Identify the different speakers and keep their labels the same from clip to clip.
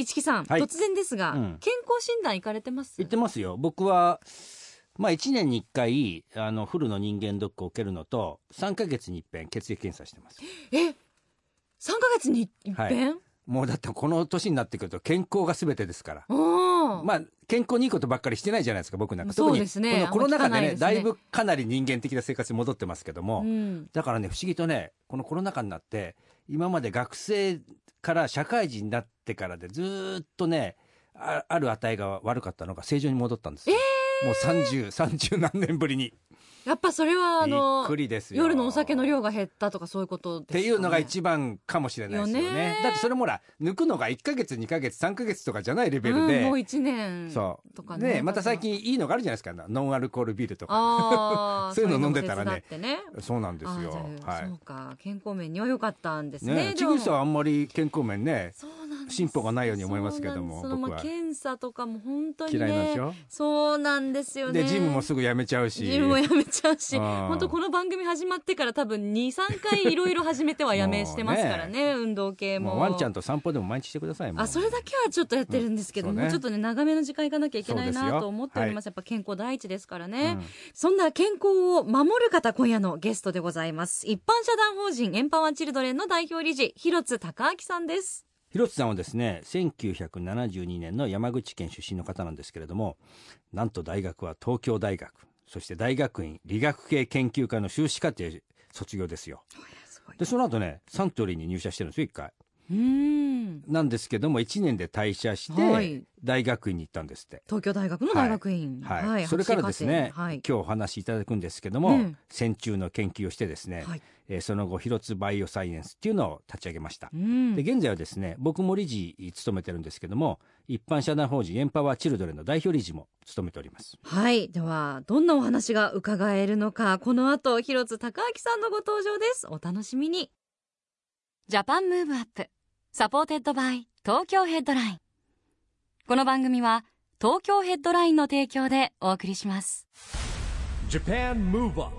Speaker 1: 市木さん、
Speaker 2: はい。
Speaker 1: 突然ですが、
Speaker 2: うん。
Speaker 1: 健康診断行かれてます？
Speaker 2: 言ってますよ。僕はまあ1年に1回あのフルの人間ドックを受けるのと3ヶ月に一遍血液検査してます。
Speaker 1: え、3ヶ月に一遍、
Speaker 2: もうだってこの年になってくると健康が全てですから。まあ健康にいいことばっかりしてないじゃないですか僕なんか。
Speaker 1: そうですね。
Speaker 2: 特にこのコロナ禍で
Speaker 1: ね
Speaker 2: ねだいぶかなり人間的な生活に戻ってますけども、
Speaker 1: うん、
Speaker 2: だからね不思議とねこのコロナ禍になって今まで学生から社会人になってからでずーっとねあある値が悪かったのが正常に戻ったんですよ、もう3030何年ぶりに。
Speaker 1: やっぱそれはあの
Speaker 2: くりですよ。
Speaker 1: 夜のお酒の量が減ったとかそういうことですか、ね、
Speaker 2: っていうのが一番かもしれないですよね。
Speaker 1: よね
Speaker 2: だってそれもほら抜くのが1か月2か月3か月とかじゃないレベルで、
Speaker 1: うん、もう1年
Speaker 2: そう
Speaker 1: とかね。
Speaker 2: ねまた最近いいのがあるじゃないですか。ノンアルコールビールとか。そういうの飲んでたらね。
Speaker 1: ね。
Speaker 2: そうなんですよ。は
Speaker 1: そうか。健康面には良かったんです
Speaker 2: い
Speaker 1: ね
Speaker 2: ねちぐさはあんまり健康面ね
Speaker 1: そう
Speaker 2: 進歩がないように思いますけども僕は。
Speaker 1: まあ検査とかも本当にね
Speaker 2: 嫌いなんでしょ？
Speaker 1: そうなんですよね。
Speaker 2: でジムもすぐ辞めちゃうし。
Speaker 1: ジムもやめちゃうし本当この番組始まってから多分23回いろいろ始めてはやめしてますからね 運動系も。
Speaker 2: ワンちゃんと散歩でも毎日してください
Speaker 1: あそれだけはちょっとやってるんですけど、もうちょっとね長めの時間いかなきゃいけないなと思っておりますやっぱ健康第一ですからね、
Speaker 2: うん
Speaker 1: そんな健康を守る方今夜のゲストでございます。一般社団法人エンパワーチルドレンの代表理事広津隆明さんです
Speaker 2: 広津さんはですね1972年の山口県出身の方なんですけれどもなんと大学は東京大学そして大学院理学系研究科の修士課程卒業ですよ。でその後ねサントリーに入社してるんですよ一回なんですけども1年で退社して、
Speaker 1: はい。
Speaker 2: 大学院に行ったんですって。
Speaker 1: 東京大学の大学院。
Speaker 2: はい、それからですね、
Speaker 1: はい。
Speaker 2: 今日お話しいただくんですけども、
Speaker 1: うん。
Speaker 2: 線虫の研究をしてですね、
Speaker 1: はい。
Speaker 2: えーその後広津バイオサイエンスっていうのを立ち上げました、
Speaker 1: うん。
Speaker 2: で現在はですね僕も理事務めてるんですけども一般社団法人エンパワーチルドレンの代表理事も務めております。
Speaker 1: はい。ではどんなお話が伺えるのか。この後広津隆明さんのご登場です。お楽しみに。ジャパンムーブアップSupported by Tokyo Headline。この番組は東京ヘッドラインの提供でお送りします。
Speaker 3: Japan Move Up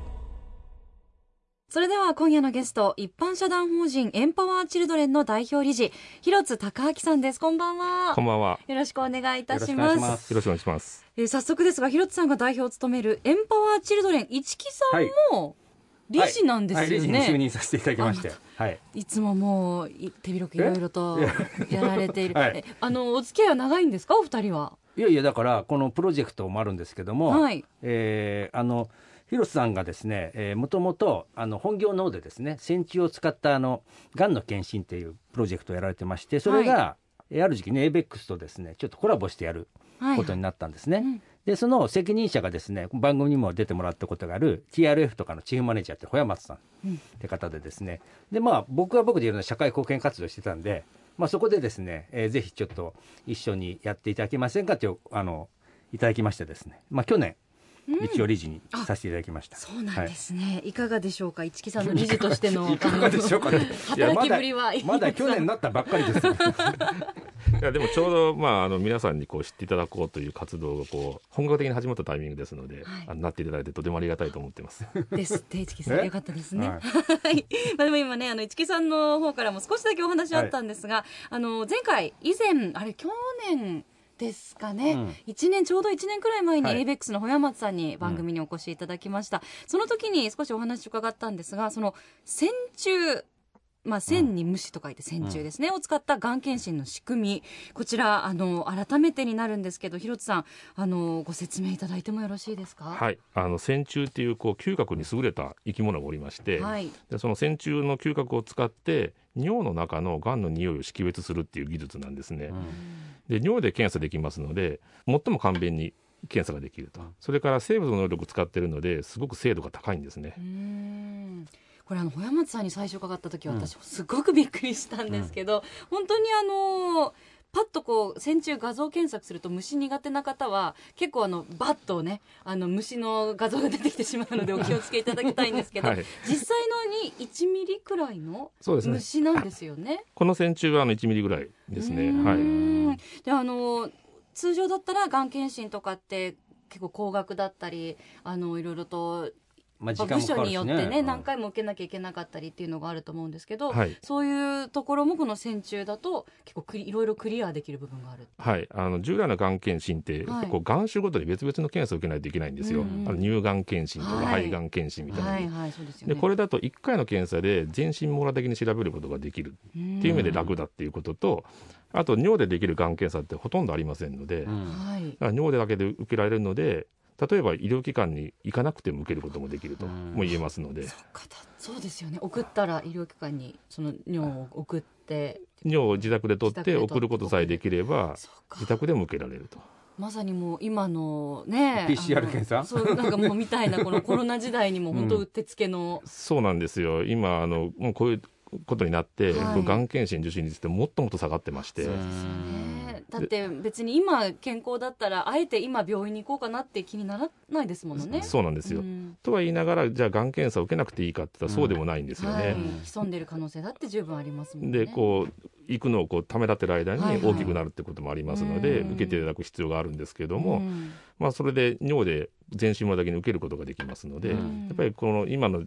Speaker 1: それでは今夜のゲスト一般社団法人エンパワーチルドレンの代表理事広津隆明さんです。こんばんは。
Speaker 4: こんばんは。
Speaker 1: よろしくお願いいたし
Speaker 2: よろしくお願
Speaker 1: ます
Speaker 2: いします。
Speaker 4: よろしくお願いします。
Speaker 1: えー早速ですが広津さんが代表を務めるエンパワーチルドレン一木さんも理事なんですよね、
Speaker 2: はい、理事に就任させていただきまして。はい。
Speaker 1: いつももうい手広くいろいろとや。られている、
Speaker 2: はい。
Speaker 1: えあのお付き合いは長いんですか？お二人は？い
Speaker 2: やいやだからこのプロジェクトもあるんですけども、
Speaker 1: はい。
Speaker 2: えーあの広瀬さんがですね、えー、もともとあの本業の方でですね線虫を使ったあのがんの検診っていうプロジェクトをやられてましてそれが、えーある時期ね ABEX とですねちょっとコラボしてやる
Speaker 1: はい。
Speaker 2: ことになったんですね。
Speaker 1: うん
Speaker 2: でその責任者がですね番組にも出てもらったことがある TRF とかのチーフマネージャーって小山松さん。って方でですね。でまあ僕は僕でいろんな社会貢献活動してたんで、まあ、そこでですね、えーぜひちょっと一緒にやっていただけませんかっていうあのいただきましてですね、まあ、去年一応理事にさせていただきました。
Speaker 1: そうなんですね、い、かがでしょうか？一木さんの理事としての
Speaker 2: いかがでしょうかね。い や
Speaker 1: 働きぶりは
Speaker 2: まだまだ去年になったばっかりですよ。
Speaker 4: いやでもちょうどまああの皆さんにこう知っていただこうという活動がこう本格的に始まったタイミングですので、
Speaker 1: はい
Speaker 4: あのなっていただいてとてもありがたいと思ってます。
Speaker 1: ですって一木さん
Speaker 2: え
Speaker 1: よかったですね。
Speaker 2: は
Speaker 1: はい。まあでも今ねあの一木さんの方からも少しだけお話あったんですが、あの前回以前あれ去年ですかね、
Speaker 2: うん。
Speaker 1: 一年ちょうど1年くらい前に
Speaker 2: はい。
Speaker 1: ABEX の小山松さんに番組にお越しいただきました、その時に少しお話伺ったんですがその線虫まあ、線に虫と書いて線虫ですね、を使ったがん検診の仕組み。こちらあの改めてになるんですけど広津さんあのご説明いただいてもよろしいですか？
Speaker 4: はい、あの線虫っていうこう嗅覚に優れた生き物がおりまして、
Speaker 1: はい。
Speaker 4: でその線虫の嗅覚を使って尿の中のがんの匂いを識別するっていう技術なんですね。で尿で検査できますので最も簡便に検査ができると、それから生物の能力を使っているのですごく精度が高いんですね。
Speaker 1: うーんこれあの小山松さんに最初伺った時は私すごくびっくりしたんですけど、本当にあのパッとこう線虫画像検索すると虫苦手な方は結構あのバッとねあの虫の画像が出てきてしまうのでお気をつけいただきたいんですけど、
Speaker 4: はい。
Speaker 1: 実際のに1ミリくらいの虫なんですよね。
Speaker 4: この線虫はあの1ミリぐらいですね。
Speaker 1: う
Speaker 4: はい。
Speaker 1: ーんであの通常だったらがん検診とかって結構高額だったりあのいろいろと
Speaker 2: まあ時間
Speaker 1: 部署によってね、
Speaker 2: うん。
Speaker 1: 何回も受けなきゃいけなかったりっていうのがあると思うんですけど、
Speaker 4: はい。
Speaker 1: そういうところもこの線虫だと結構いろいろクリアできる部分がある。
Speaker 4: はい、あの従来のがん検診って、
Speaker 1: はい。
Speaker 4: 結構がん種ごとに別々の検査を受けないといけないんですよ、
Speaker 1: うんうん。
Speaker 4: あの乳がん検診とか
Speaker 1: はい。
Speaker 4: 肺がん検診みたいな。のに、
Speaker 1: はいはいそうですよね。
Speaker 4: でこれだと1回の検査で全身網羅的に調べることができる
Speaker 1: って
Speaker 4: いう意味で楽だっていうことと、あと尿でできるがん検査ってほとんどありませんので、
Speaker 2: うん。
Speaker 4: 尿でだけで受けられるので例えば医療機関に行かなくても受けることもできると
Speaker 2: うん。
Speaker 4: も言えますので、
Speaker 1: そっかだそうですよね。送ったら医療機関にその尿を送って、
Speaker 4: 尿を自宅で取って送ることさえできれば自宅でも受けられると。
Speaker 1: まさにもう今のね
Speaker 2: PCR 検査？
Speaker 1: そうなんかもうみたいなこの コロナ時代にも本当うってつけの、
Speaker 4: そうなんですよ。今あのもうこういうことになって、
Speaker 1: はい。
Speaker 4: がん検診受診率ってもっともっと下がってまして、
Speaker 1: そうですよねだって別に今健康だったらあえて今病院に行こうかなって気にならないですものね。
Speaker 4: そうなんですよ。
Speaker 1: ん。
Speaker 4: とは言いながらじゃあがん検査を受けなくていいかって言ったらそうでもないんですよ
Speaker 1: はい。
Speaker 4: ね。
Speaker 1: 潜んでる可能性だって十分ありますもんね。
Speaker 4: でこう行くのをこうためらってる間に
Speaker 1: はいはい。
Speaker 4: 大きくなるってこともありますので、
Speaker 1: うん。
Speaker 4: 受けていただく必要があるんですけども、
Speaker 1: うん。
Speaker 4: まあ、それで尿で全身もだけに受けることができますので、
Speaker 2: うん。
Speaker 4: やっぱりこの今の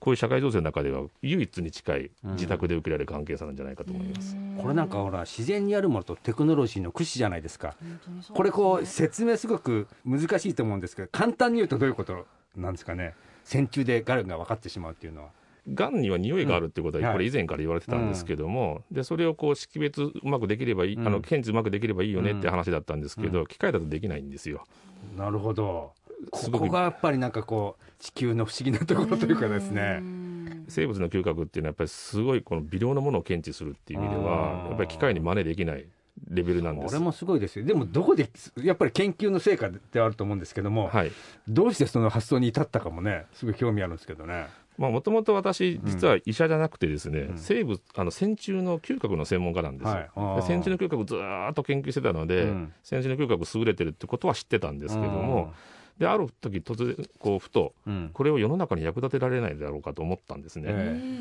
Speaker 4: こういう社会情勢の中では唯一に近い自宅で受けられるがん検査なんじゃないかと思います。
Speaker 2: これなんかほら自然にあるものとテクノロジーの駆使じゃないですか。
Speaker 1: ね
Speaker 2: これこう説明すごく難しいと思うんですけど簡単に言うとどういうことなんですかね。線虫でがんが分かってしまうっていうのは。
Speaker 4: がんには匂いがあるってこと
Speaker 2: うん。
Speaker 4: はこれ以前から言われてたんですけども、でそれをこう識別うまくできればいい、
Speaker 2: うん。
Speaker 4: あの検知うまくできればいいよねって話だったんですけど、
Speaker 2: う
Speaker 4: 機械だとできないんですよ。
Speaker 2: なるほど。ここがやっぱりなんかこう地球の不思議なところというかですね。
Speaker 1: うん。
Speaker 4: 生物の嗅覚っていうのはやっぱりすごいこの微量のものを検知するっていう意味で
Speaker 2: あ
Speaker 4: は
Speaker 2: ー。
Speaker 4: やっぱり機械に真似できないレベルなんです。
Speaker 2: これ。もすごいですよ。でもどこでやっぱり研究の成果ではあると思うんですけども、
Speaker 4: はい。
Speaker 2: どうしてその発想に至ったかもねすごい興味あるんですけどね。
Speaker 4: まあもともと私実は医者じゃなくてですね、
Speaker 2: うん。
Speaker 4: 生物あの線虫の嗅覚の専門家なんですよ。
Speaker 2: はい。
Speaker 4: 線虫の嗅覚をずーっと研究してたので、
Speaker 2: うん。
Speaker 4: 線虫の嗅覚優れてるってことは知ってたんですけども、である時突然こうふと
Speaker 2: うん。
Speaker 4: これを世の中に役立てられないだろうかと思ったんですね。
Speaker 2: え
Speaker 1: う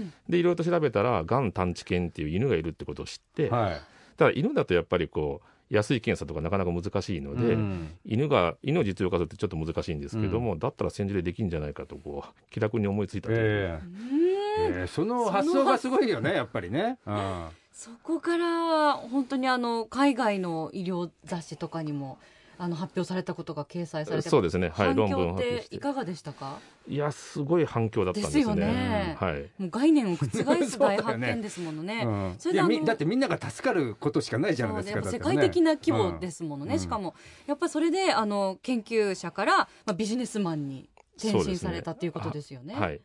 Speaker 1: ん
Speaker 4: でいろいろと調べたらがん探知犬っていう犬がいるってことを知って、
Speaker 2: はい。
Speaker 4: ただ犬だとやっぱりこう安い検査とかなかなか難しいので、
Speaker 2: うん。
Speaker 4: 犬が犬を実用化するってちょっと難しいんですけども、だったら戦時でできんじゃないかとこう気楽に思いついたという、
Speaker 2: ええ。ええその発想がすごいよねやっぱりね、うん。
Speaker 1: そこから本当にあの海外の医療雑誌とかにもあの発表されたことが掲載されて
Speaker 4: そうですね。はい
Speaker 1: 反
Speaker 4: 論文
Speaker 1: 響っ
Speaker 4: て
Speaker 1: て。いかがでしたか？
Speaker 4: いやすごい反響だったんですね。
Speaker 1: ですよね。
Speaker 4: はい。
Speaker 1: もう概念を覆す大発見ですものね。
Speaker 2: う。ん
Speaker 1: それであの
Speaker 2: いやみだってみんなが助かることしかないじゃないですかね
Speaker 1: 世界的な規模ですものね、
Speaker 2: うん。
Speaker 1: しかも。やっぱりそれであの研究者から、まあ、ビジネスマンに転身されたっていうことですよね。
Speaker 4: はい。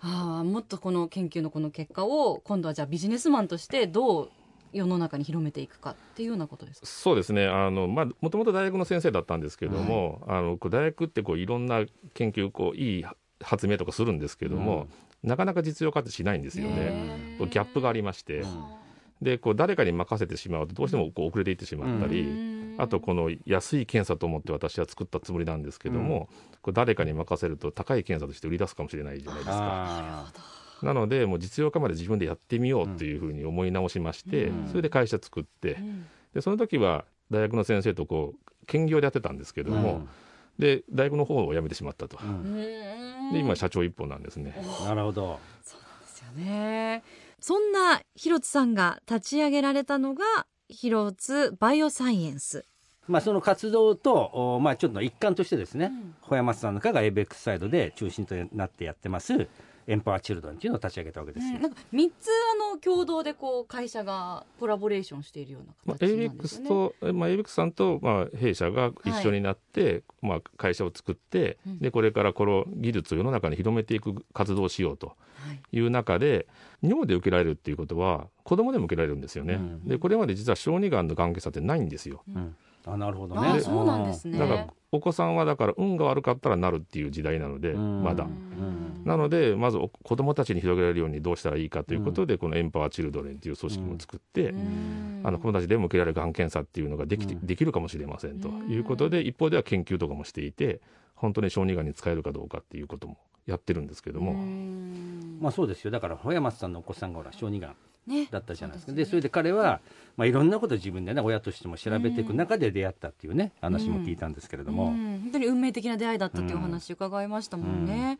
Speaker 1: ああもっとこの研究のこの結果を今度はじゃあビジネスマンとしてどう世の中に広めていくかっていうようなことですか？
Speaker 4: そうですね。あの、まあ、もともと大学の先生だったんですけども、あのこう大学ってこういろんな研究こういい発明とかするんですけども、なかなか実用化ってしないんですよね。ギャップがありまして、
Speaker 2: うん。
Speaker 4: でこう誰かに任せてしまうとどうしてもこう遅れていってしまったり、
Speaker 1: うん。
Speaker 4: あとこの安い検査と思って私は作ったつもりなんですけども、こう誰かに任せると高い検査として売り出すかもしれないじゃないですか。
Speaker 2: あ
Speaker 4: なのでもう実用化まで自分でやってみようというふうに思い直しまして、
Speaker 1: うん。
Speaker 4: それで会社作って、
Speaker 1: うん。
Speaker 4: でその時は大学の先生とこう兼業でやってたんですけ
Speaker 2: ー
Speaker 4: ども、で大学の方を辞めてしまったと、
Speaker 2: うん。うん
Speaker 1: うん
Speaker 4: で今社長一本なんですね。
Speaker 2: なるほど。
Speaker 1: ですよね。そんな広津さんが立ち上げられたのが広津バイオサイエンス。
Speaker 2: まあその活動とおまあちょっと一環としてですね、
Speaker 1: ん。
Speaker 2: 小山さんのかが ABEX サイドで中心となってやってますエンパワーチルドンっていうのを立ち上げたわけですよ、
Speaker 1: なんか三つあの共同でこう会社がコラボレーションしているよう
Speaker 4: まあ、
Speaker 1: な形なんですよ
Speaker 4: ABEX
Speaker 1: ね。
Speaker 4: と、まあ、ABEX さんと、まあ、弊社が一緒になって、まあ、会社を作って、
Speaker 1: うん。
Speaker 4: でこれからこの技術を世の中に広めていく活動をしようと
Speaker 1: はい。
Speaker 4: いう中で尿で受けられるっていうことは子供でも受けられるんですよね、
Speaker 2: うん。
Speaker 4: でこれまで実は小児がんのがん検査ってないんですよ。
Speaker 2: うんあなるほど
Speaker 1: あ
Speaker 2: ね
Speaker 1: そうなんですね。
Speaker 4: だからお子さんはだから運が悪かったらなるっていう時代なので
Speaker 2: うん。
Speaker 4: まだ。
Speaker 2: うん。
Speaker 4: なのでまずお子どもたちに広げられるようにどうしたらいいかということで、このエンパワーチルドレンという組織も作って、
Speaker 1: うん。
Speaker 4: あの子どもたちでも受けられるがん検査っていうのができて、
Speaker 2: うん。
Speaker 4: できるかもしれませんと
Speaker 1: うん
Speaker 4: いうことで一方では研究とかもしていて本当に小児がんに使えるかどうかっていうこともやってるんですけども、
Speaker 1: うん。
Speaker 2: まあそうですよ。だから小山さんのお子さんがほら小児がん
Speaker 1: ね。
Speaker 2: だったじゃないですか。
Speaker 1: そう
Speaker 2: でそれで彼は、まあ、いろんなこと自分でね親としても調べていく中で出会ったっていうね話も聞いたんですけれども、
Speaker 1: うん。本当に運命的な出会いだったっていうお話伺いましたもんね。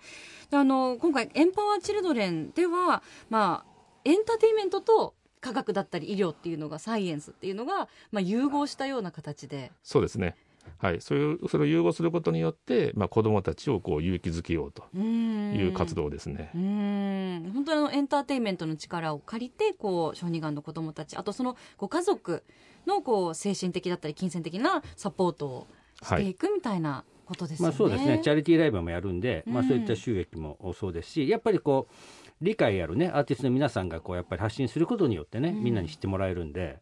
Speaker 1: であの今回エンパワーチルドレンではまあエンターテインメントと科学だったり医療っていうのがサイエンスっていうのがまあ融合したような形で。
Speaker 4: そうですねはい、そういうそれを融合することによって、まあ、子どもたちをこう勇気づけようと
Speaker 1: い
Speaker 4: いう活動ですね。
Speaker 1: うん。本当にあのエンターテインメントの力を借りてこう小児がんの子どもたちあとそのご家族のこう精神的だったり金銭的なサポートをしていくみたいなことですよね。
Speaker 2: まあそうですね。チャリティーライブもやるんで、まあ、
Speaker 1: うん。
Speaker 2: そういった収益もそうですしやっぱりこう理解あるねアーティストの皆さんがこうやっぱり発信することによってね、
Speaker 1: うん。
Speaker 2: みんなに知ってもらえるんで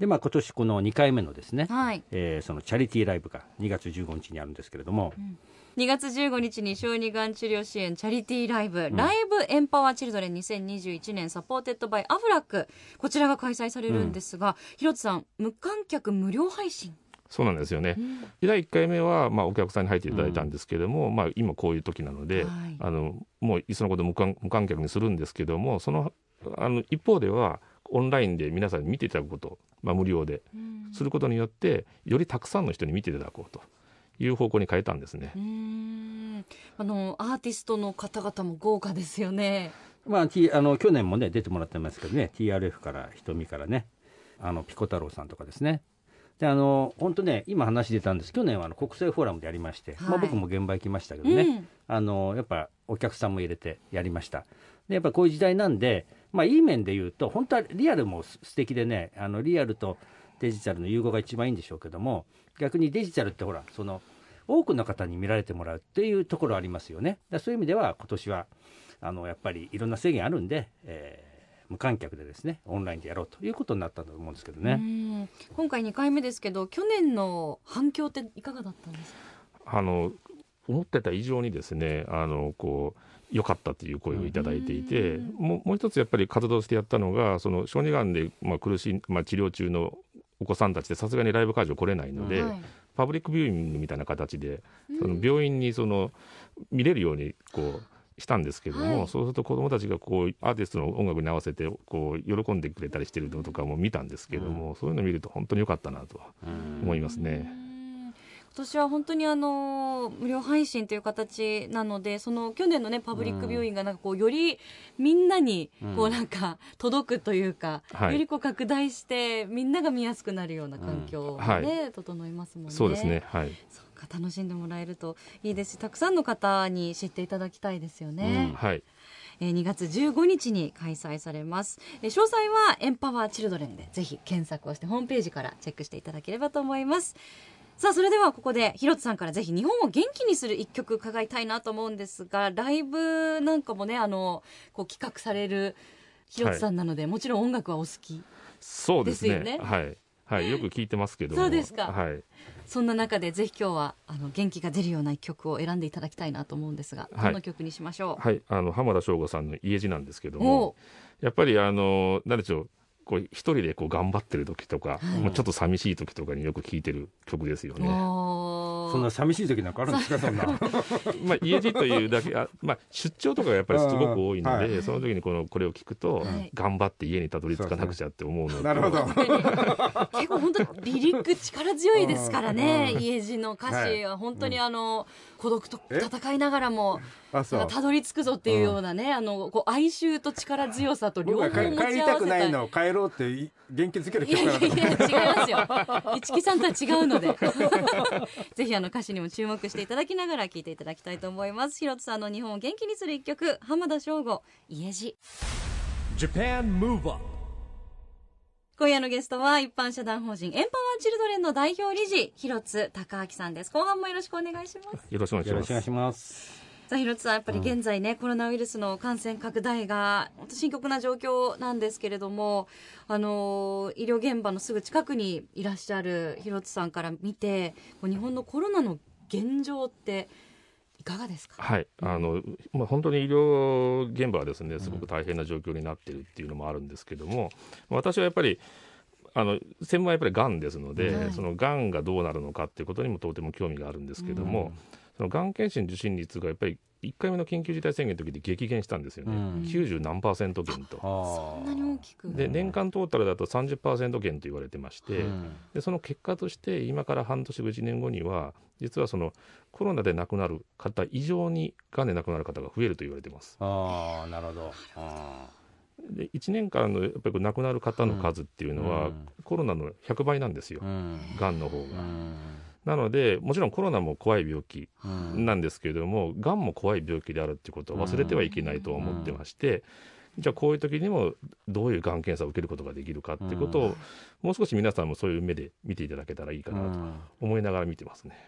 Speaker 2: で、まあ、今年この2回目のですね、
Speaker 1: はい。
Speaker 2: えーそのチャリティーライブが2月15日にあるんですけれども、
Speaker 1: 2月15日に小児がん治療支援チャリティーライブ、 LIVE EMPOWER CHILDREN 2021年 supported by アフラック。こちらが開催されるんですが、広津さん無観客無料配信、
Speaker 4: そうなんですよね。第1回目は、まあ、お客さんに入っていただいたんですけども、まあ、今こういう時なので、
Speaker 1: はい。
Speaker 4: あのもういっそのこと無観無観客にするんですけどもそのあの一方ではオンラインで皆さんに見ていただくこと、まあ、無料で。
Speaker 1: うん。
Speaker 4: することによってよりたくさんの人に見ていただこうという方向に変えたんですね。
Speaker 1: う。ん。あのアーティストの方々も豪華ですよね。
Speaker 2: まあ、T あの去年もね出てもらってますけどね TRF から瞳からねあのピコ太郎さんとかですね。であの本当ね今話出たんです。去年はあの国際フォーラムでやりまして、
Speaker 1: はい。
Speaker 2: まあ、僕も現場行きましたけどね、
Speaker 1: うん。
Speaker 2: あのやっぱお客さんも入れてやりました。でやっぱこういう時代なんで、まあ、いい面で言うと本当はリアルも素敵でねあのリアルとデジタルの融合が一番いいんでしょうけども逆にデジタルってほらその多くの方に見られてもらうっていうところありますよね。だそういう意味では今年はあのやっぱりいろんな制限あるんで、えー無観客でですねオンラインでやろうということになったと思うんですけど
Speaker 1: う
Speaker 2: ね。
Speaker 1: ん。今回2回目ですけど去年の反響っていかがだったんですか？
Speaker 4: あの思ってた以上にですねあのこう良かったという声をいただいていて、
Speaker 1: うん
Speaker 4: もうもう一つやっぱり活動してやったのがその小児がんで、まあ、苦しい、まあ、治療中のお子さんたちでさすがにライブ会場来れないので、
Speaker 1: はい。
Speaker 4: パブリックビューイングみたいな形でその
Speaker 1: うん
Speaker 4: 病院にその見れるようにこうしたんですけども、
Speaker 1: はい。
Speaker 4: そうすると子どもたちがこうアーティストの音楽に合わせてこう喜んでくれたりしてるのとかも見たんですけども、そういうのを見ると本当に良かったなと
Speaker 2: うん
Speaker 4: 思いますね。
Speaker 1: うん今年は本当にあの無料配信という形なのでその去年のねパブリックビューイングがなんかこうよりみんなにこうなんか届くというか、
Speaker 4: はい。
Speaker 1: よりこう拡大してみんなが見やすくなるような環境
Speaker 4: うん。は
Speaker 1: で整いますもんね。
Speaker 4: そうですね、はい。
Speaker 1: そうか楽しんでもらえるといいですしたくさんの方に知っていただきたいですよね。
Speaker 4: はい。
Speaker 1: えー2月15日に開催されます、えー詳細はエンパワーチルドレンでぜひ検索をしてホームページからチェックしていただければと思いますさあそれではここで広津さんからぜひ日本を元気にする一曲伺いたいなと思うんですがライブなんかもねあのこう企画される広津さんなので、もちろん音楽はお好き
Speaker 4: そうですね。
Speaker 1: ね。
Speaker 4: はい。はい。よく聞いてますけども。
Speaker 1: そうですか。
Speaker 4: はい。
Speaker 1: そんな中でぜひ今日はあの元気が出るような一曲を選んでいただきたいなと思うんですが、
Speaker 4: はい。
Speaker 1: どの曲にしましょう、
Speaker 4: はい、あの浜田省吾さんの家路なんですけど
Speaker 1: お
Speaker 4: も
Speaker 1: う。
Speaker 4: やっぱりあの何でしょうこう一人でこう頑張ってる時とか、もうちょっと寂しい時とかによく聴いてる曲ですよね。
Speaker 2: そんな寂しい時なんかあるんですかそんな。
Speaker 4: まあ家路というだけあ、まあ、出張とかがやっぱりすごく多いので、
Speaker 2: うんは
Speaker 4: その時にこのこれを聞くと、
Speaker 1: はい。
Speaker 4: 頑張って家にたどり着かなくちゃって思うのと
Speaker 2: なるほど。
Speaker 1: 結構本当リリック力強いですからね、家路の歌詞は。本当にあの、孤独と戦いながらも、たどり着くぞっていうようなね、あのこう哀愁と力強さと両方持ち合わせた
Speaker 5: 帰帰りたくないのを帰ろうってい元気づける
Speaker 1: いやい
Speaker 5: 曲だな
Speaker 1: やいや違いますよ。一木さんとは違うので。ぜひあの歌詞にも注目していただきながら聴いていただきたいと思います。広津さんの日本を元気にする一曲浜田省吾家路
Speaker 3: Japan Move Up
Speaker 1: 今夜のゲストは一般社団法人エンパワーチルドレンの代表理事広津隆明さんです。後半もよろしくお願いします。
Speaker 4: よろしくお願いします。
Speaker 1: さあ、広津さん、やっぱり現在ね、コロナウイルスの感染拡大が、深刻な状況なんですけれども、あの、医療現場のすぐ近くにいらっしゃる広津さんから見て、こう日本のコロナの現状って、いかがですか？
Speaker 4: はい、あのまあ、本当に医療現場はですねすごく大変な状況になっているっていうのもあるんですけども、私はやっぱりあの専門はやっぱりがんですので、
Speaker 1: はい。
Speaker 4: そのがんがどうなるのかっていうことにもとても興味があるんですけども、そのがん検診受診率がやっぱり1回目の緊急事態宣言の時で激減したんですよね、
Speaker 2: うん。
Speaker 4: 90何パーセント減と。
Speaker 2: そ
Speaker 1: こんなに大きく。
Speaker 4: で年間トータルだと30%減と言われてまして、でその結果として今から半年後1年後には実はそのコロナで亡くなる方以上にがんで亡くなる方が増えると言われてます。
Speaker 2: ああなるほど。あ
Speaker 4: で1年間のやっぱりこう亡くなる方の数っていうのは、
Speaker 2: うん。
Speaker 4: コロナの100倍なんですよ。
Speaker 2: ーうん。
Speaker 4: がんの方が、
Speaker 2: うん
Speaker 4: なのでもちろんコロナも怖い病気
Speaker 2: うん。
Speaker 4: なんですけれどもがんも怖い病気であるっていうことを忘れてはいけないと思ってまして、じゃあこういう時にもどういうがん検査を受けることができるかっていうことを、もう少し皆さんもそういう目で見ていただけたらいいかなと思いながら見てますね。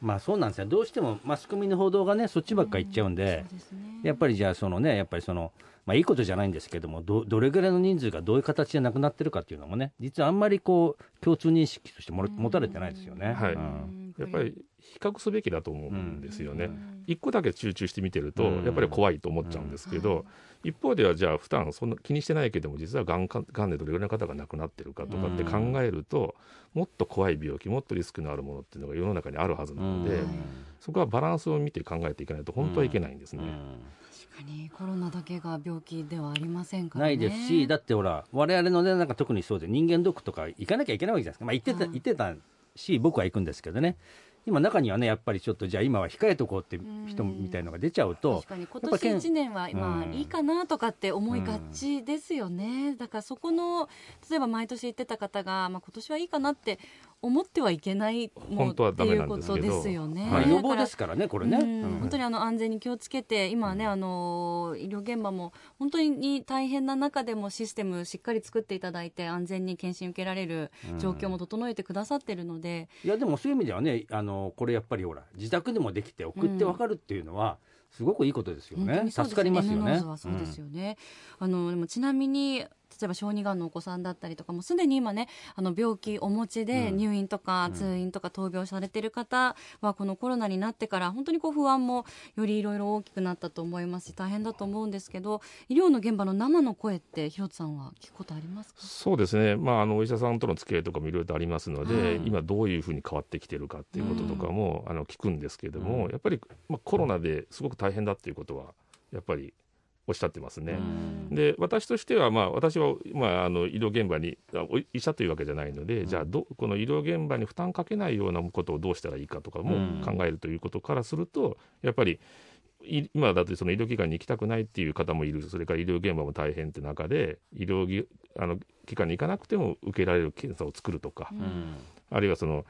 Speaker 2: まあそうなんですよ。どうしてもマスコミの報道がねそっちばっかり行っちゃうんで、
Speaker 1: そうですね。
Speaker 2: やっぱりじゃあそのねやっぱりそのまあいいことじゃないんですけどもどどれぐらいの人数がどういう形で亡くなってるかっていうのもね実はあんまりこう共通認識としても持たれてないですよね。
Speaker 4: はい。
Speaker 2: うん。
Speaker 4: やっぱり比較すべきだと思うんですよね。
Speaker 1: うん。
Speaker 4: 一個だけ集中して見てると
Speaker 2: うん。
Speaker 4: やっぱり怖いと思っちゃうんですけど、一方ではじゃあ普段そんな気にしてないけども実はがんかがんでどれぐらいの方が亡くなってるかとかって考えると、もっと怖い病気もっとリスクのあるものっていうのが世の中にあるはずなので、
Speaker 2: うん。
Speaker 4: そこはバランスを見て考えていかないと本当はいけないんですね。
Speaker 1: 確かにコロナだけが病気ではありませんからね。
Speaker 2: ないですし、だってほら、我々のね、なんか特にそうで、人間ドックとか行かなきゃいけないわけじゃないですか、まあ、行ってた、
Speaker 1: はい。
Speaker 2: 行ってたし、僕は行くんですけどね、今、中にはね、やっぱりちょっと、じゃあ、今は控えとこうって人みたいのが出ちゃうと
Speaker 1: 確、かに今年1年は今
Speaker 2: うん
Speaker 1: いいかなとかって思いがちですよね、だからそこの例えば毎年行ってた方が、まあ、今年はいいかなって思ってはいけないも
Speaker 4: 本当は
Speaker 1: って
Speaker 4: ダメ
Speaker 1: いうこと
Speaker 4: なんです
Speaker 1: よね。
Speaker 2: まあ、
Speaker 1: だから
Speaker 2: 予防ですからね、これね。
Speaker 1: 本当にあの安全に気をつけて今はねあの医療現場も本当に大変な中でもシステムしっかり作っていただいて安全に検診受けられる状況も整えてくださってるので、
Speaker 2: いや、でもそういう意味ではね、あのこれやっぱりほら、自宅でもできて、送ってわかるっていうのは、すごくいいことですよね。
Speaker 1: 本当にそうです
Speaker 2: 助かりますよね。
Speaker 1: M ノーズは。そうですよね、あのでもちなみに例えば小児がんのお子さんだったりとかもすでに今ねあの病気お持ちで
Speaker 2: うん。
Speaker 1: 入院とか通院とか闘病されてる方はこのコロナになってから本当にこう不安もよりいろいろ大きくなったと思いますし大変だと思うんですけど医療の現場の生の声って広津さんは聞くことありますか？
Speaker 4: そうですね、まあ、あのお医者さんとの付き合いとかもいろいろとありますので、
Speaker 1: はい。
Speaker 4: 今どういうふうに変わってきてるかっていうこととかも、あの聞くんですけれども、
Speaker 2: うん。
Speaker 4: やっぱり、まあ、コロナですごく大変だっていうことはやっぱりおっしゃってますね。で私としては、まあ、私は、まあ、あの医療現場に医者というわけじゃないので、じゃあどこの医療現場に負担かけないようなことをどうしたらいいかとかも
Speaker 2: うん。
Speaker 4: 考えるということからするとやっぱりい今だってその医療機関に行きたくないっていう方もいるそれから医療現場も大変って中で医療ぎあの機関に行かなくても受けられる検査を作るとか、
Speaker 2: うん。
Speaker 4: あるいはその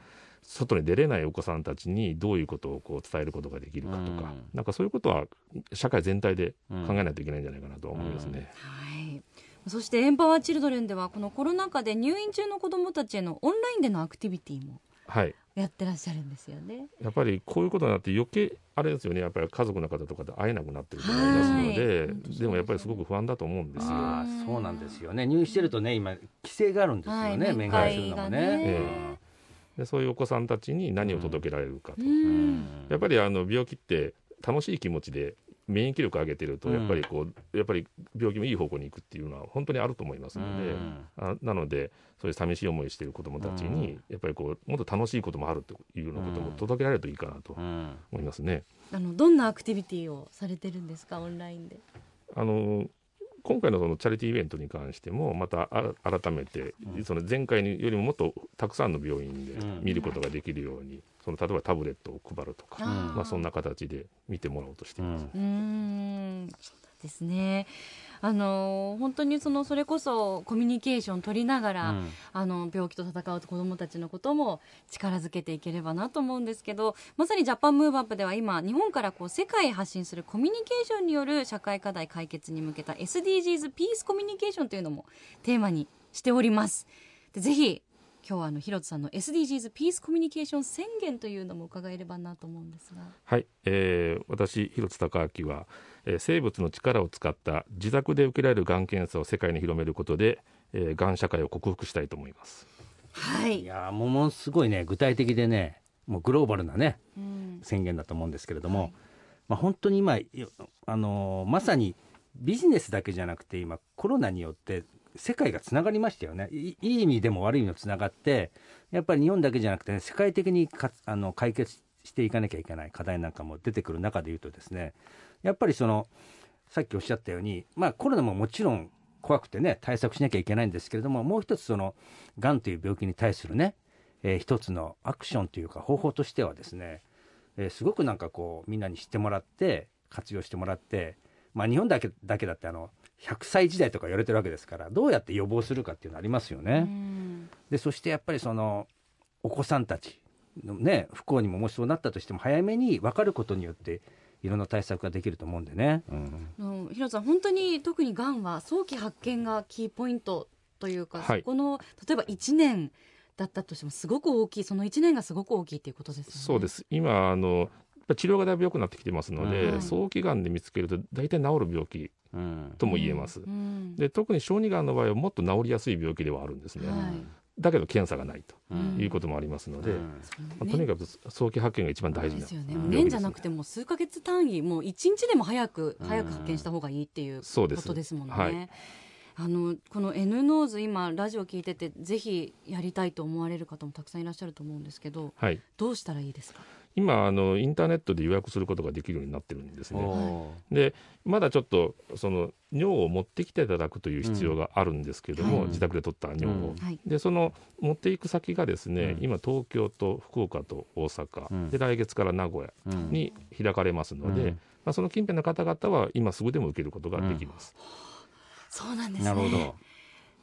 Speaker 4: 外に出れないお子さんたちにどういうことをこう伝えることができるかとか、
Speaker 2: うん。
Speaker 4: なんかそういうことは社会全体で考えないといけないんじゃないかなと思いますね。
Speaker 1: はい。そしてエンパワーチルドレンではこのコロナ禍で入院中の子どもたちへのオンラインでのアクティビティも
Speaker 4: はい。
Speaker 1: やってらっしゃるんですよね。
Speaker 4: やっぱりこういうことになって余計あれですよね。やっぱり家族の方とかで会えなくなってると思いますの
Speaker 1: はい。
Speaker 4: でもやっぱりすごく不安だと思うんですよ。
Speaker 2: ああそうなんですよね。入院してるとね今規制があるんですよね、
Speaker 1: はい。
Speaker 2: 面会するのもね。
Speaker 1: ね
Speaker 4: でそういうお子さんたちに何を届けられるかと、
Speaker 1: う
Speaker 2: うん。
Speaker 1: ん
Speaker 4: やっぱりあの病気って楽しい気持ちで免疫力上げてると
Speaker 2: うん。
Speaker 4: やっぱりこう、やっぱり病気もいい方向に行くっていうのは本当にあると思いますので、
Speaker 2: うん。
Speaker 4: あなのでそういう寂しい思いしている子どもたちに、やっぱりこうもっと楽しいこともあるというようなことも届けられるといいかなと
Speaker 2: うん。
Speaker 4: 思いますね。
Speaker 1: あのどんなアクティビティをされてるんですか？オンラインで。
Speaker 4: あの今回のそのチャリティーイベントに関してもまたあ改めて、その前回よりももっとたくさんの病院で
Speaker 2: うん。
Speaker 4: 見ることができるように、その例えばタブレットを配るとか、まあ、そんな形で見てもらおうとしています。
Speaker 1: うーんですね。あの本当にそのそれこそコミュニケーション取りながら、
Speaker 2: うん。
Speaker 1: あの病気と戦う子どもたちのことも力づけていければなと思うんですけどまさにジャパンムーブアップでは今日本からこう世界へ発信するコミュニケーションによる社会課題解決に向けた SDGs ピースコミュニケーションというのもテーマにしております。でぜひ今日はあの広津さんの SDGs ピースコミュニケーション宣言というのも伺えればなと思うんですが。
Speaker 4: はい、えー私広津隆明は、えー生物の力を使った自宅で受けられるがん検査を世界に広めることで、えー、がん社会を克服したいと思います。
Speaker 1: はい。
Speaker 2: いやーものすごいね。具体的でねもうグローバルなね
Speaker 1: うん。
Speaker 2: 宣言だと思うんですけれども、
Speaker 1: はい。
Speaker 2: まあ、本当に今、いあのーまさにビジネスだけじゃなくて今コロナによって世界がつながりましたよね。いいい意味でも悪い意味でもつながってやっぱり日本だけじゃなくて、世界的にかあの解決していかなきゃいけない課題なんかも出てくる中でいうとですねやっぱりそのさっきおっしゃったように、まあ、コロナももちろん怖くてね対策しなきゃいけないんですけれどももう一つそのがんという病気に対するね、えー一つのアクションというか方法としてはですね、えーすごくなんかこうみんなに知ってもらって活用してもらって、まあ、日本だけだけだってあの100歳時代とか言われてるわけですからどうやって予防するかっていうのありますよ
Speaker 1: う
Speaker 2: ね。
Speaker 1: ん
Speaker 2: でそしてやっぱりそのお子さんたちのね不幸にももしそうなったとしても早めに分かることによっていろんな対策ができると思うんでね。うん。
Speaker 1: あの広津さん本当に特にがんは早期発見がキーポイントというか、
Speaker 4: はい。
Speaker 1: そこの例えば1年だったとしてもすごく大きいその1年がすごく大きいっていうことですよね。
Speaker 4: そうです。今あの治療がだいぶ良くなってきてますので、
Speaker 2: うん
Speaker 4: 早期がんで見つけると大体治る病気
Speaker 2: うん。
Speaker 4: とも言えます、
Speaker 1: うん。
Speaker 4: で特に小児がんの場合はもっと治りやすい病気ではあるんですね、
Speaker 1: はい
Speaker 4: だけど検査がないと
Speaker 1: うん。
Speaker 4: いうこともありますので、
Speaker 2: うん。
Speaker 4: まあとにかく早期発見が一番大事な
Speaker 1: ですよね、
Speaker 2: うん。
Speaker 1: 年じゃなくても数ヶ月単位もう1日でも早く
Speaker 2: うん。
Speaker 1: 早く発見した方がいいっていうことですもんね。
Speaker 4: はい。
Speaker 1: あのこの N ノーズ今ラジオ聞いててぜひやりたいと思われる方もたくさんいらっしゃると思うんですけど
Speaker 4: はい、
Speaker 1: どうしたらいいですか？
Speaker 4: 今あのインターネットで予約することができるようになってるんですね。
Speaker 2: お
Speaker 4: でまだちょっとその尿を持ってきていただくという必要があるんですけども、
Speaker 2: はい。
Speaker 4: 自宅で取った尿を。
Speaker 2: うん。
Speaker 1: はい。
Speaker 4: でその持っていく先がですね、
Speaker 2: うん。
Speaker 4: 今東京と福岡と大阪、
Speaker 2: うん。
Speaker 4: で来月から名古屋に開かれますので、
Speaker 2: うん。
Speaker 4: まあ、その近辺の方々は今すぐでも受けることができます。
Speaker 1: そうなんですね。
Speaker 2: なるほど。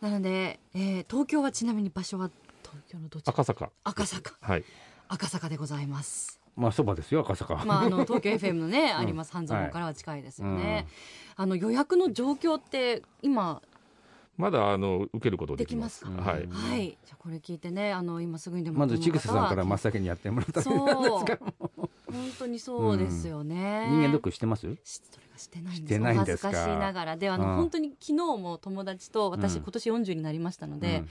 Speaker 1: なので、えー東京はちなみに場所は東京のどちら？
Speaker 4: 赤坂。
Speaker 1: 赤坂。
Speaker 4: はい。
Speaker 1: 赤坂でございます
Speaker 2: まあそばですよ赤坂。
Speaker 1: まあ、あの 東京 FM のね、
Speaker 2: ん。
Speaker 1: あります半蔵門からは近いですよね、あの予約の状況って今
Speaker 4: まだあの受けることできます。
Speaker 1: でき
Speaker 2: ますか？
Speaker 4: はい、
Speaker 1: はい。じゃあこれ聞いてねあの今すぐにでも
Speaker 2: まずちぐささんから真
Speaker 1: ま
Speaker 2: っ先にやってもらった
Speaker 1: そう。本当にそうですよね、
Speaker 2: 人間ドックしてます？
Speaker 1: してないんです。
Speaker 2: ん
Speaker 1: 恥ずかしいながらであの、
Speaker 2: うん。
Speaker 1: 本当に昨日も友達と私、
Speaker 2: うん。
Speaker 1: 今年40になりましたので、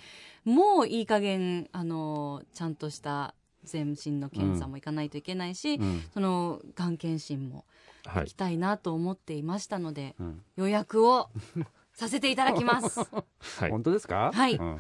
Speaker 1: もういい加減あのちゃんとした全身の検査も行かないといけないし、
Speaker 2: うん。
Speaker 1: そのがん検診も
Speaker 4: はい。
Speaker 1: 行きたいなと思っていましたので、
Speaker 2: うん。
Speaker 1: 予約をさせていただきます。
Speaker 4: はい。
Speaker 2: 本当ですか？
Speaker 1: はい。
Speaker 2: うん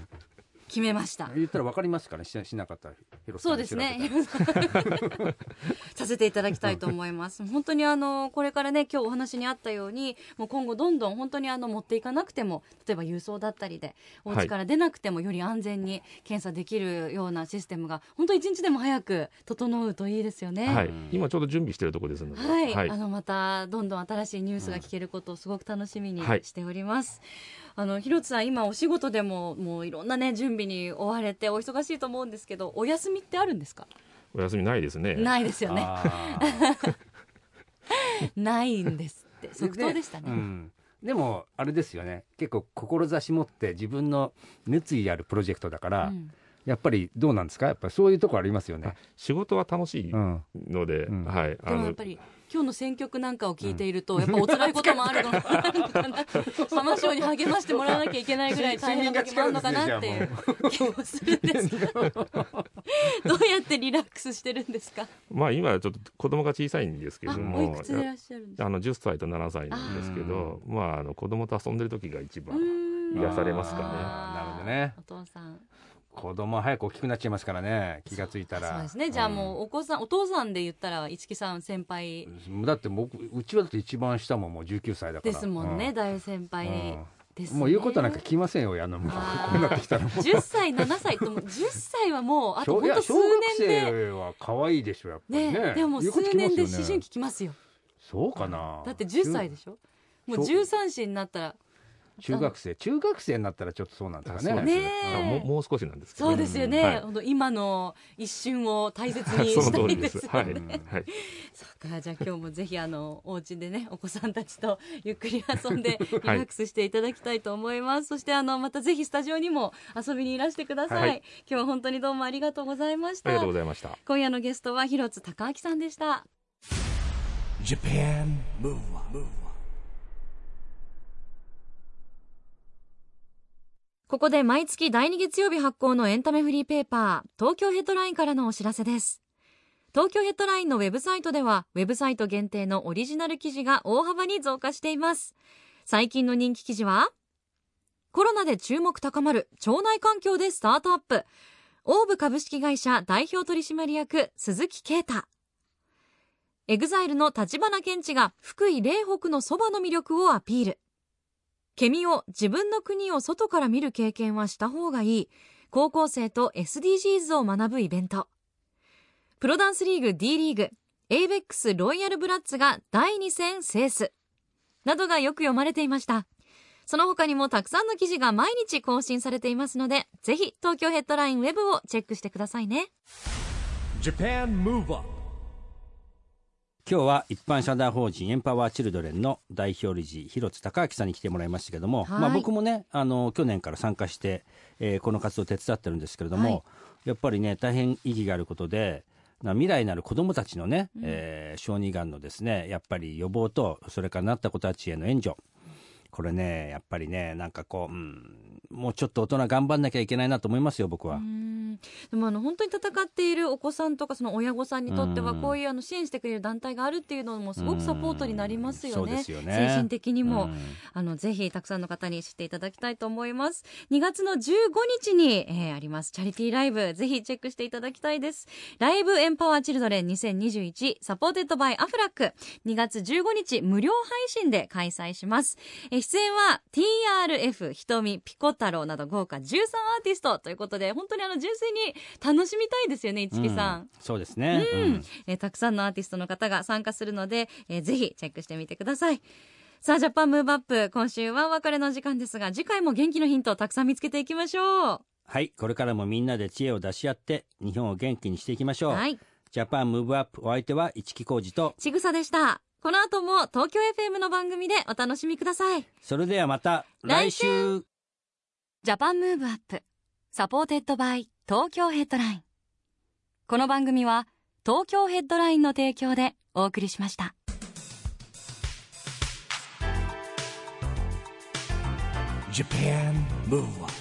Speaker 1: 決めました
Speaker 2: 言ったらわかりますからししなかったら
Speaker 1: そうですね。させていただきたいと思います。本当にあのこれからね今日お話にあったようにもう今後どんどん本当にあの持っていかなくても例えば郵送だったりでお家から出なくてもより安全に検査できるようなシステムが本当一日でも早く整うといいですよね。
Speaker 4: はい、今ちょうど準備しているところですので、
Speaker 1: はい、
Speaker 4: はい
Speaker 1: あのまたどんどん新しいニュースが聞けることをすごく楽しみに
Speaker 4: はい
Speaker 1: しております。あの広津さん今お仕事でももういろんなね準備に追われてお忙しいと思うんですけどお休みってあるんですか？
Speaker 4: お休みないですね。
Speaker 1: ないですよね。
Speaker 2: あ
Speaker 1: ないんですって
Speaker 2: ー
Speaker 1: 即答でしたね。
Speaker 2: うんでもあれですよね結構志持って自分の熱意あるプロジェクトだから、
Speaker 1: うん
Speaker 2: やっぱりどうなんですか？やっぱりそういうとこありますよね
Speaker 4: あ。仕事は楽しい
Speaker 2: うん
Speaker 4: ので、
Speaker 2: うん
Speaker 4: はい、
Speaker 1: でもやっぱり今日の選曲なんかを聞いていると、やっぱお辛いこともあるの。かなに励ましてもらわなきゃいけないぐらい大変な時もあるのかなって。いう気もするんですけどどうやってリラックスしてるんですか？
Speaker 4: まあ今ちょっと子供が小さいんですけ
Speaker 1: あ
Speaker 4: ども、あの10歳と7歳なんですけど、まああの子供と遊んでる時が一番癒されますかね。
Speaker 2: なるほどね。
Speaker 1: お父さん
Speaker 2: 子供は早く大きくなっちゃいますからね。気がついたら。
Speaker 1: そうですね。じゃあもうお子さんお父さんで言ったら一木さん先輩。
Speaker 2: うん。だって僕うちはだって一番下ももう19歳だから。
Speaker 1: ですもんね、
Speaker 2: う
Speaker 1: 大先輩です、ね、
Speaker 2: もう言うことなんか聞きませんよあのもう。こうなってきたらもう。
Speaker 1: 10歳7歳とも 10歳はもうあと本当数
Speaker 2: 小学
Speaker 1: 年で。
Speaker 2: 生は可愛いでしょやっぱり
Speaker 1: ね。
Speaker 2: ね
Speaker 1: でも数年で思春期きますよ。
Speaker 2: そうかな。
Speaker 1: だって10歳でしょ。もう13歳になったら
Speaker 2: 中学生中学生になったらちょっとそうなんですかね。
Speaker 1: ね。
Speaker 4: もうもう少しなんですけど。
Speaker 1: そうですよね、
Speaker 4: はい。
Speaker 1: 本当今の一瞬を大切に
Speaker 4: そ
Speaker 1: した。いですよ
Speaker 4: はい。
Speaker 1: ね。
Speaker 4: はい。
Speaker 1: そうかじゃあ今日もぜひあのお家でねお子さんたちとゆっくり遊んで リラックスしていただきたいと思います、そしてあのまたぜひスタジオにも遊びにいらしてください、
Speaker 4: はい。
Speaker 1: 今日は本当にどうもありがとうございました。
Speaker 4: ありがとうございました。
Speaker 1: 今夜のゲストは広津隆明さんでした。
Speaker 3: Japan Move
Speaker 1: ここで毎月第2月曜日発行のエンタメフリーペーパー東京ヘッドラインからのお知らせです。東京ヘッドラインのウェブサイトではウェブサイト限定のオリジナル記事が大幅に増加しています。最近の人気記事はコロナで注目高まる腸内環境でスタートアップ。 AuB 株式会社代表取締役鈴木啓太。 EXILE の橘ケンチが福井嶺北のそばの魅力をアピール。 kemio 自分の国を外から見る経験はした方がいい。高校生と SDGs を学ぶイベント。プロダンスリーグ D リーグ ABEX ロイヤルブラッツが第2戦制すなどがよく読まれていました。その他にもたくさんの記事が毎日更新されていますのでぜひ東京ヘッドラインウェブをチェックしてくださいね。
Speaker 3: Japan
Speaker 2: 今日は一般社団法人エンパワーチルドレンの代表理事広津隆明さんに来てもらいましたけども、
Speaker 1: はい。
Speaker 2: まあ、僕もねあの去年から参加して、えーこの活動を手伝ってるんですけれども、
Speaker 1: はい。
Speaker 2: やっぱりね大変意義があることでな未来なる子どもたちのね、えー小児がんのですねやっぱり予防とそれからなった子たちへの援助これねやっぱりねなんかこう、うん、もうちょっと大人頑張んなきゃいけないなと思いますよ僕は。
Speaker 1: うんでもあの本当に戦っているお子さんとかその親御さんにとっては
Speaker 2: うん
Speaker 1: こういうあの支援してくれる団体があるっていうのもすごくサポートになりますよね。
Speaker 2: よね
Speaker 1: 精神的にも、
Speaker 2: うん
Speaker 1: あのぜひたくさんの方に知っていただきたいと思います。2月の15日に、えーありますチャリティーライブぜひチェックしていただきたいです。 LIVE EMPOWER CHILDREN 2021 supported by アフラック2月15日無料配信で開催します。えー出演は TRF 瞳ピコ太郎など豪華13アーティストということで本当にあの純粋に楽しみたいですよね一木さん。
Speaker 2: うんそうですね、
Speaker 1: うん。
Speaker 2: うん。
Speaker 1: えーたくさんのアーティストの方が参加するので、えーぜひチェックしてみてください。さあ JAPAN MOVE UP 今週はお別れの時間ですが次回も元気のヒントをたくさん見つけていきましょう。
Speaker 2: はいこれからもみんなで知恵を出し合って日本を元気にしていきましょう、
Speaker 1: はい。
Speaker 2: JAPAN MOVE UP お相手は一木広治と
Speaker 1: ちぐさでしたこの後も東京 FM の番組でお楽しみください。
Speaker 2: それではまた来
Speaker 1: 来週
Speaker 2: 週。
Speaker 1: JAPAN MOVE UP。supported by 東京ヘッドライン。この番組は東京ヘッドラインの提供でお送りしました。
Speaker 3: Japan Move Up